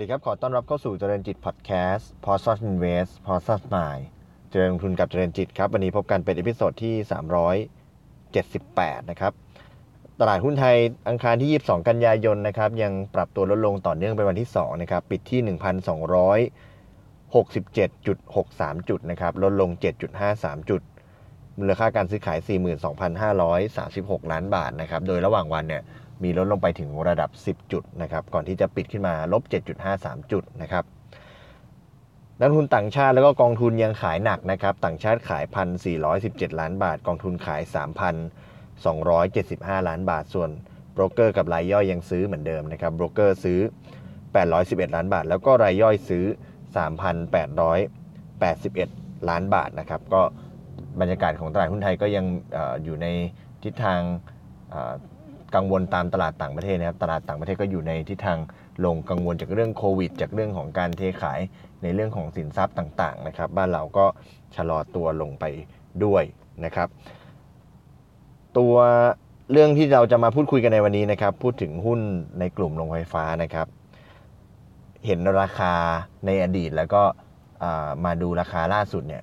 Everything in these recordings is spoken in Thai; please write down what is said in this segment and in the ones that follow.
วัสดีครับ ขอต้อนรับเข้าสู่เจริญจิตพอดแคสต์ p o s t Invest p o s t Mind เจริญลงทุนกับเจริญจิตครับ วันนี้พบกันเป็น episode ที่ 378 นะครับ ตลาดหุ้นไทยอังคารที่ 22 กันยายนนะครับ ยังปรับตัวลดลงต่อเนื่องเป็นวันที่ 2 นะครับ ปิดที่ 1,267.63 จุดนะครับ ลดลง 7.53 จุด มูลค่าการซื้อขาย 42,536 ล้านบาทนะครับ โดยระหว่างวันเนี่ย มีลดลงไปถึงระดับ 10 จุดนะครับ ก่อนที่จะปิดขึ้นมาลบ 7.53 จุดนะครับ นักทุนต่างชาติแล้วก็กองทุนยังขายหนักนะครับ ต่างชาติขาย 1,417 ล้านบาท กองทุนขาย 3,275 ล้านบาท ส่วนโบรกเกอร์กับรายย่อยยังซื้อเหมือนเดิมนะครับ โบรกเกอร์ซื้อ 811 ล้านบาท แล้วก็รายย่อยซื้อ 3,881 ล้านบาทนะครับ ก็บรรยากาศของตลาดหุ้นไทยก็ยังออยู่ในทิศทาง กังวลตามตลาดต่างประเทศนะครับตลาดต่างประเทศก็อยู่ในทิศทางลงกังวลจากเรื่องโควิด จากเรื่องของการเทขายในเรื่องของสินทรัพย์ต่างๆนะครับ บ้านเราก็ชะลอตัวลงไปด้วยนะครับ ตัวเรื่องที่เราจะมาพูดคุยกันในวันนี้นะครับ พูดถึงหุ้นในกลุ่มโรงไฟฟ้านะครับ เห็นราคาในอดีตแล้วก็มาดูราคาล่าสุดเนี่ย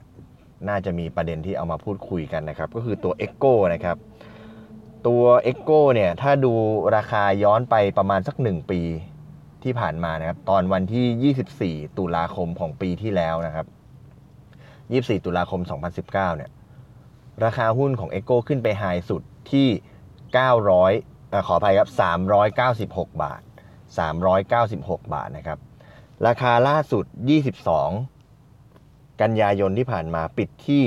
น่าจะมีประเด็นที่เอามาพูดคุยกันนะครับ ก็คือตัว e c o นะครับ ตัว e c o เนี่ย ถ้าดูราคาย้อนไปประมาณสัก 1 ปีที่ผ่านมานะครับ ตอนวันที่ 24 ตุลาคมของปีที่แล้วนะครับ 24 ตุลาคม 2019 เนี่ย ราคาหุ้นของ e c o ขึ้นไปไฮสุดที่ 900อขออภัยครับ 396 บาท 396 บาทนะครับ ราคาล่าสุด 22 กันยายนที่ผ่านมาปิดที่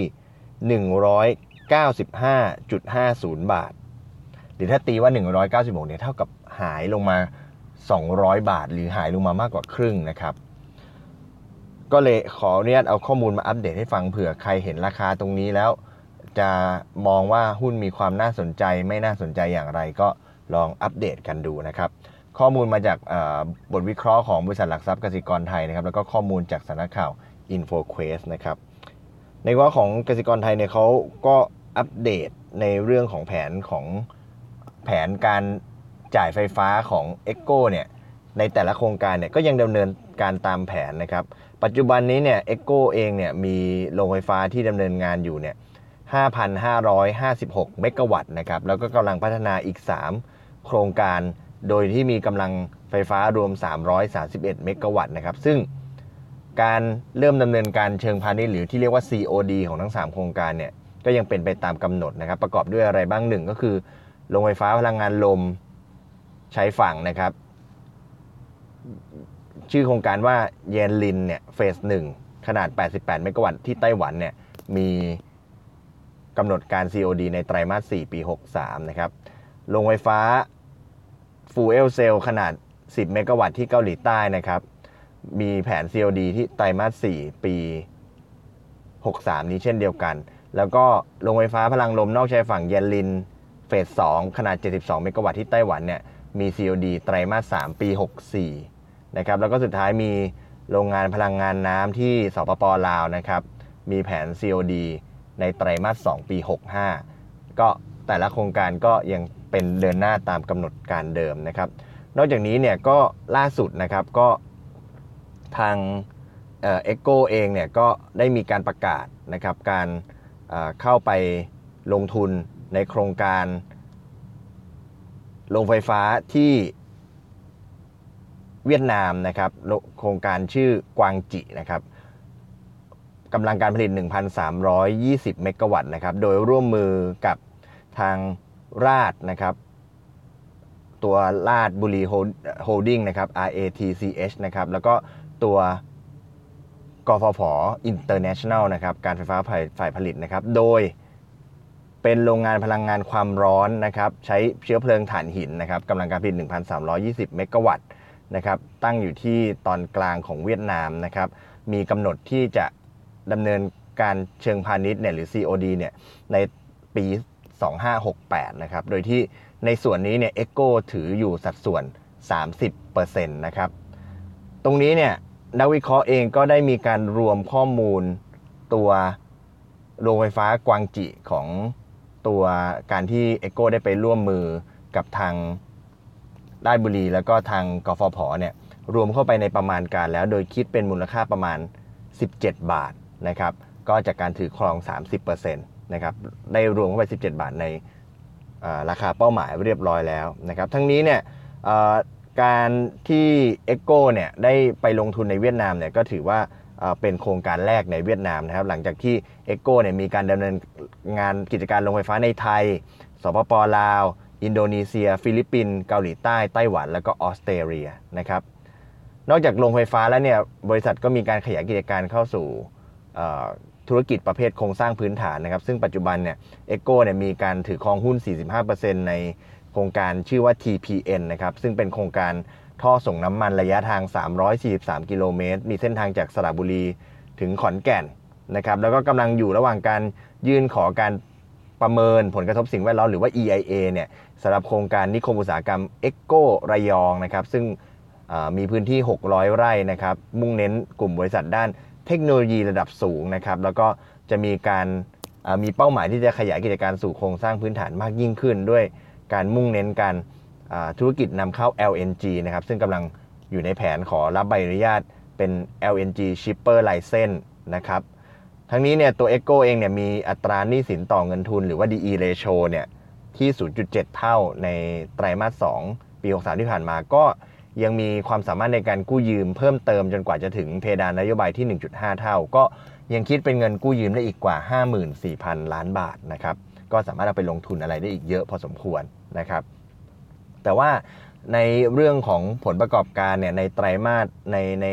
195.50 บาท รือถ้าตีว่า 196เนี่ยเท่ากับหายลงมา 200 บาท หรือหายลงมามากกว่าครึ่งนะครับ ก็เลยขออนุญาตเอาข้อมูลมาอัปเดตให้ฟังเผื่อใครเห็นราคาตรงนี้แล้ว จะมองว่าหุ้นมีความน่าสนใจไม่น่าสนใจอย่างไรก็ลองอัปเดตกันดูนะครับ ข้อมูลมาจากบทวิเคราะห์ของบริษัทหลักทรัพย์กสิกรไทยนะครับ แล้วก็ข้อมูลจากสำนักข่าว InfoQuest นะครับ ในว่าของกสิกรไทยเนี่ยเขาก็อัปเดตในเรื่องของแผนของ แผนการจ่ายไฟฟ้าของ e c o เนี่ยในแต่ละโครงการเนี่ยก็ยังดำเนินการตามแผนนะครับ ปัจจุบันนี้เนี่ย e c o เองเนี่ยมีโรงไฟฟ้าที่ดำเนินงานอยู่เนี่ย5,556 เมกะวัตต์นะครับแล้วก็กำลังพัฒนาอีก 3 โครงการ โดยที่มีกำลังไฟฟ้ารวม 331 เมกะวัตต์นะครับ ซึ่งการเริ่มดำเนินการเชิงพาณิชย์หรือที่เรียกว่า COD ของทั้ง 3 โครงการเนี่ยก็ยังเป็นไปตามกำหนดนะครับ ประกอบด้วยอะไรบ้างหนึ่งก็คือ โรงไฟฟ้าพลังงานลมใช้ฝั่งนะครับ ชื่อโครงการว่าเยนลินเนี่ยเฟสหนึ่งขนาด 88 เมกะวัตต์ที่ไต้หวันเนี่ยมีกำหนดการ COD ในไตรมาส 4 ปี 63 นะครับโรงไฟฟ้า fuel cell ขนาด 10 เมกะวัตต์ที่เกาหลีใต้นะครับ มีแผน COD ที่ไตรมาส 4 ปี 63 นี้เช่นเดียวกัน แล้วก็โรงไฟฟ้าพลังลมนอกชายฝั่งหยุนหลิน เฟส2ขนาด 72 เมกะวัตต์ที่ไต้หวันเนี่ยมี COD ไตรมาส 3 ปี 64 นะครับ แล้วก็สุดท้ายมีโรงงานพลังงานน้ำที่สปปลาวนะครับ มีแผน COD ในไตรมาส 2 ปี 65 ก็แต่ละโครงการก็ยังเป็นเดินหน้าตามกำหนดการเดิมนะครับ นอกจากนี้เนี่ยก็ล่าสุดนะครับก็ทางเอ็กโกเองเนี่ยก็ได้มีการประกาศนะครับการเข้าไปลงทุน ในโครงการโรงไฟฟ้าที่เวียดนามนะครับ โครงการชื่อกวางจินะครับกำลังการผลิต 1,320 เมกะวัตต์นะครับ โดยร่วมมือกับทางราชนะครับ ตัวราชบุรีโฮลดิ้งนะครับ RATCH นะครับ แล้วก็ตัวกฟผ International นะครับ การไฟฟ้าฝ่ายผลิตนะครับ โดย เป็นโรงงานพลังงานความร้อนนะครับใช้เชื้อเพลิงถ่านหินนะครับกำลังการผลิต 1,320 เมกะวัตต์นะครับตั้งอยู่ที่ตอนกลางของเวียดนามนะครับมีกำหนดที่จะดำเนินการเชิงพาณิชย์เนี่ยหรือ COD เนี่ยในปี 2568 นะครับ โดยที่ในส่วนนี้เนี่ยเอ็กโกถืออยู่สัดส่วน 30%นะครับ ตรงนี้เนี่ยนักวิเคราะห์เองก็ได้มีการรวมข้อมูลตัวโรงไฟฟ้ากวางจิของ ตัวการที่เอโก้ได้ไปร่วมมือกับทางได้บุรีแล้วก็ทางกฟผเนี่ยรวมเข้าไปในประมาณการแล้ว โดยคิดเป็นมูลค่าประมาณ 17 บาทนะครับก็จากการถือครอง 30%นะครับได้รวมเข้าไป 17 บาทในราคาเป้าหมายเรียบร้อยแล้วนะครับทั้งนี้เนี่ยการที่ e c o เนี่ยได้ไปลงทุนในเวียดนามเนี่ยก็ถือว่า เป็นโครงการแรกในเวียดนามนะครับ หลังจากที่ EGCO เนี่ยมีการดำเนินงานกิจการโรงไฟฟ้าในไทย สปป.ลาว อินโดนีเซีย ฟิลิปปินส์เกาหลีใต้ไต้หวัน แล้วก็ออสเตรเลียนะครับนอกจากโรงไฟฟ้าแล้วเนี่ยบริษัทก็มีการขยายกิจการเข้าสู่ธุรกิจประเภทโครงสร้างพื้นฐานนะครับ ซึ่งปัจจุบันเนี่ย EGCO เนี่ยมีการถือครองหุ้น 45%ในโครงการชื่อว่า TPN นะครับซึ่งเป็นโครงการ ท่อส่งน้ำมันระยะทาง 343 กิโลเมตร มีเส้นทางจากสระบุรีถึงขอนแก่นนะครับ แล้วก็กำลังอยู่ระหว่างการยื่นขอการประเมินผลกระทบสิ่งแวดล้อมหรือว่า EIA เนี่ยสำหรับโครงการนิคมอุตสาหกรรมเอ็กโกระยองนะครับ ซึ่งมีพื้นที่ 600 ไร่นะครับ มุ่งเน้นกลุ่มบริษัทด้านเทคโนโลยีระดับสูงนะครับ แล้วก็จะมีการมีเป้าหมายที่จะขยายกิจการสู่โครงสร้างพื้นฐานมากยิ่งขึ้น ด้วยการมุ่งเน้นการ ธุรกิจนำเข้า LNG นะครับ ซึ่งกำลังอยู่ในแผนขอรับใบอนุญาตเป็น LNG shipper license นะครับ ทั้งนี้เนี่ยตัว ECO เองเนี่ยมีอัตราหนี้สินต่อเงินทุนหรือว่า DE ratio เนี่ยที่ 0.7 เท่าในไตรมาส 2 ปี 63 ที่ผ่านมาก็ยังมีความสามารถในการกู้ยืมเพิ่มเติมจนกว่าจะถึงเพดานนโยบายที่ 1.5 เท่า ก็ยังคิดเป็นเงินกู้ยืมได้อีกกว่า 54,000 ล้านบาทนะครับ ก็สามารถเอาไปลงทุนอะไรได้อีกเยอะพอสมควรนะครับ แต่ว่าในเรื่องของผลประกอบการเนี่ยในไตรมาสในใน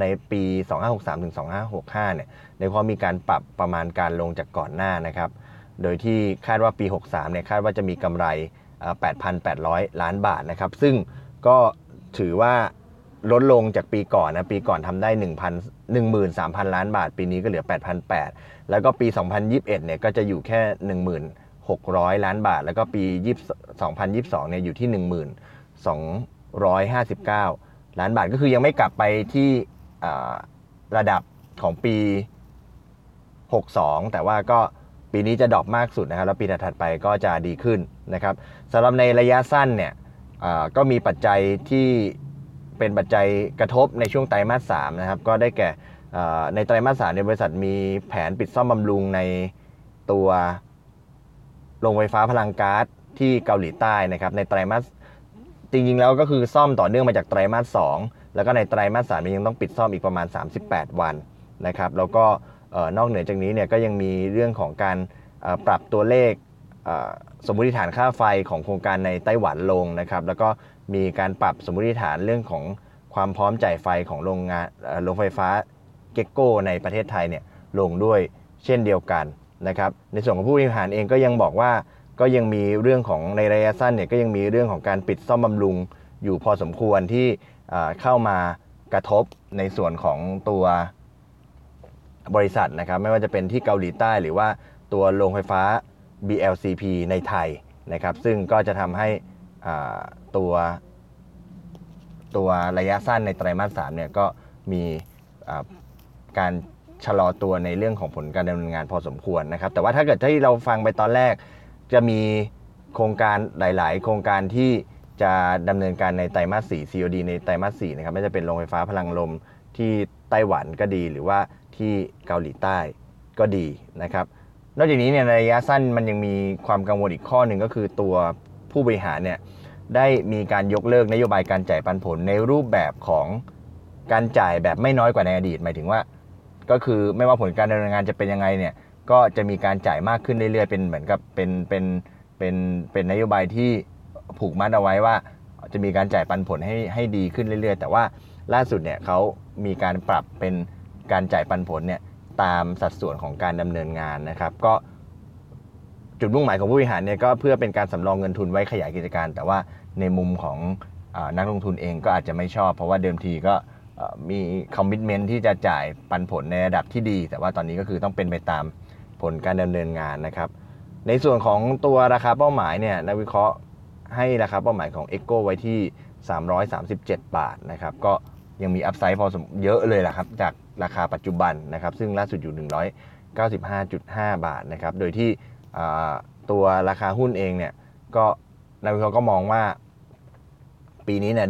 ในปี 2563ถึง2565เนี่ยในความมีการปรับประมาณการลงจากก่อนหน้านะครับ โดยที่คาดว่าปี 63เนี่ยคาดว่าจะมีกำไร 8,800 ล้านบาทนะครับ ซึ่งก็ถือว่าลดลงจากปีก่อนนะ ปีก่อนทำได้ 1,000 13,000 ล้านบาท ปีนี้ก็เหลือ 8,800 แล้วก็ปี 2021เนี่ยก็จะอยู่แค่ 600 ล้านบาท แล้วก็ปี 2022 เนี่ยอยู่ที่ 1,259 ล้านบาทก็คือยังไม่กลับไปที่ระดับของปี 62 แต่ว่าก็ปีนี้จะดรอปมากสุดนะครับ แล้วปีถัดไปก็จะดีขึ้นนะครับสำหรับในระยะสั้นเนี่ยก็มีปัจจัยที่เป็นปัจจัยกระทบในช่วงไตรมาสสามนะครับ ก็ได้แก่ในไตรมาสสามในบริษัทมีแผนปิดซ่อมบำรุงในตัว โรงไฟฟ้าพลังก๊าซที่เกาหลีใต้นะครับในไตรมาสจริงๆแล้วก็คือซ่อมต่อเนื่องมาจากไตรมาสสองแล้วก็ในไตรมาสสามยังต้องปิดซ่อมอีกประมาณ 38 วันนะครับแล้วก็นอกเหนือจากนี้เนี่ยก็ยังมีเรื่องของการปรับตัวเลขสมมติฐานค่าไฟของโครงการในไต้หวันลงนะครับแล้วก็มีการปรับสมมติฐานเรื่องของความพร้อมจ่ายไฟของโรงงานโรงไฟฟ้าเก็กโกในประเทศไทยเนี่ยลงด้วยเช่นเดียวกัน นะครับในส่วนของผู้บริหารเองก็ยังบอกว่าก็ยังมีเรื่องของในระยะสั้นเนี่ยก็ยังมีเรื่องของการปิดซ่อมบำรุงอยู่พอสมควรที่เข้ามากระทบในส่วนของตัวบริษัทนะครับไม่ว่าจะเป็นที่เกาหลีใต้หรือว่าตัวโรงไฟฟ้า BLCP ในไทยนะครับซึ่งก็จะทำให้ตัวตัวระยะสั้นในไตรมาสสามเนี่ยก็มีการ ชะลอตัวในเรื่องของผลการดำเนินงานพอสมควรนะครับ แต่ว่าถ้าเกิดที่เราฟังไปตอนแรก จะมีโครงการหลาย ๆ โครงการที่จะดำเนินการในไตรมาสสี่ COD ในไตรมาสสี่นะครับ ไม่จะเป็นโรงไฟฟ้าพลังลมที่ไต้หวันก็ดี หรือว่าที่เกาหลีใต้ก็ดีนะครับ นอกจากนี้เนี่ยในระยะสั้นมันยังมีความกังวลอีกข้อหนึ่งก็คือตัวผู้บริหารเนี่ยได้มีการยกเลิกนโยบายการจ่ายปันผลในรูปแบบของการจ่ายแบบไม่น้อยกว่าในอดีต หมายถึงว่า ก็คือไม่ว่าผลการดำเนินงานจะเป็นยังไงเนี่ย ก็จะมีการจ่ายมากขึ้นเรื่อยๆ เป็นเหมือนกับเป็นเป็นเป็นเป็นนโยบายที่ผูกมัดเอาไว้ว่า จะมีการจ่ายปันผลให้ให้ดีขึ้นเรื่อยๆ แต่ว่าล่าสุดเนี่ยเขามีการปรับเป็นการจ่ายปันผลเนี่ยตามสัดส่วนของการดำเนินงานนะครับ ก็จุดมุ่งหมายของผู้บริหารเนี่ยก็เพื่อเป็นการสำรองเงินทุนไว้ขยายกิจการ แต่ว่าในมุมของอนักลงทุนเองก็อาจจะไม่ชอบ เพราะว่าเดิมทีก็ มีคอมมิชเมนที่จะจ่ายปันผลในระดับที่ดี แต่ว่าตอนนี้ก็คือต้องเป็นไปตามผลการดำเนินงานนะครับ ในส่วนของตัวราคาเป้าหมายเนี่ยนักวิเคราะห์ให้ราคาเป้าหมายของ e c o ไว้ที่ 337 บาทนะครับก็ยังมีอัพไซด์พอสมเยอะเลยแหละครับ จากราคาปัจจุบันนะครับ ซึ่งล่าสุดอยู่ 195.5 บาทนะครับ โดยที่ตัวราคาหุ้นเองเนี่ยก็นักวิเคราะห์ก็มองว่า ปีนี้เนี่ย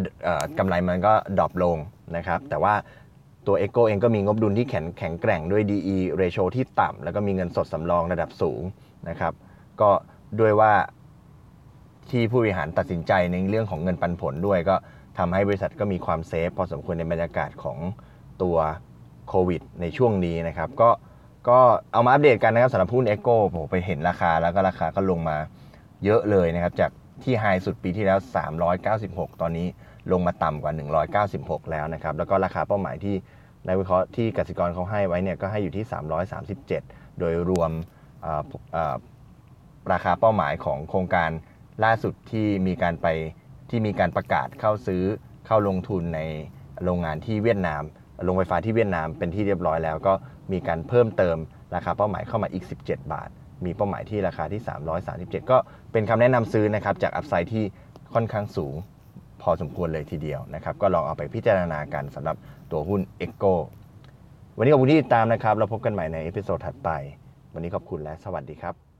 กำไรมันก็ดรอปลง นะครับแต่ว่าตัว Echo เองก็มีงบดุลที่แข็งแข็งแกร่งด้วย DE ratio ที่ต่ำ แล้วก็มีเงินสดสำรองระดับสูงนะครับ ก็ด้วยว่าที่ผู้บริหารตัดสินใจในเรื่องของเงินปันผลด้วย ก็ทำให้บริษัทก็มีความเซฟพอสมควรในบรรยากาศของตัวโควิดในช่วงนี้นะครับ ก็ก็เอามาอัปเดตกันนะครับสำหรับหุ้น Echo ผมไปเห็นราคาแล้วก็ราคาก็ลงมาเยอะเลยนะครับ จากที่ไฮสุดปีที่แล้ว 396 ตอนนี้ ลงมาต่ำกว่า 196 แล้วนะครับแล้วก็ราคาเป้าหมายที่นักวิเคราะห์ที่กสิกรเขาให้ไว้เนี่ยก็ให้อยู่ที่ 337 โดยรวมเอ่อเอ่อราคาเป้าหมายของโครงการล่าสุดที่มีการไปที่มีการประกาศเข้าซื้อเข้าลงทุนในโรงงานที่เวียดนามโรงไฟฟ้าที่เวียดนามเป็นที่เรียบร้อยแล้วก็มีการเพิ่มเติมราคาเป้าหมายเข้ามาอีก 17 บาท มีเป้าหมายที่ราคาที่ 337 ก็เป็นคำแนะนำซื้อนะครับจากอัพไซด์ที่ค่อนข้างสูง พอสมควรเลยทีเดียวนะครับ ก็ลองเอาไปพิจารณากันสำหรับตัวหุ้น e c o วันนี้ขอบคุณที่ติดตามนะครับ เราพบกันใหม่ในเอพิโซดถัดไป วันนี้ขอบคุณและสวัสดีครับ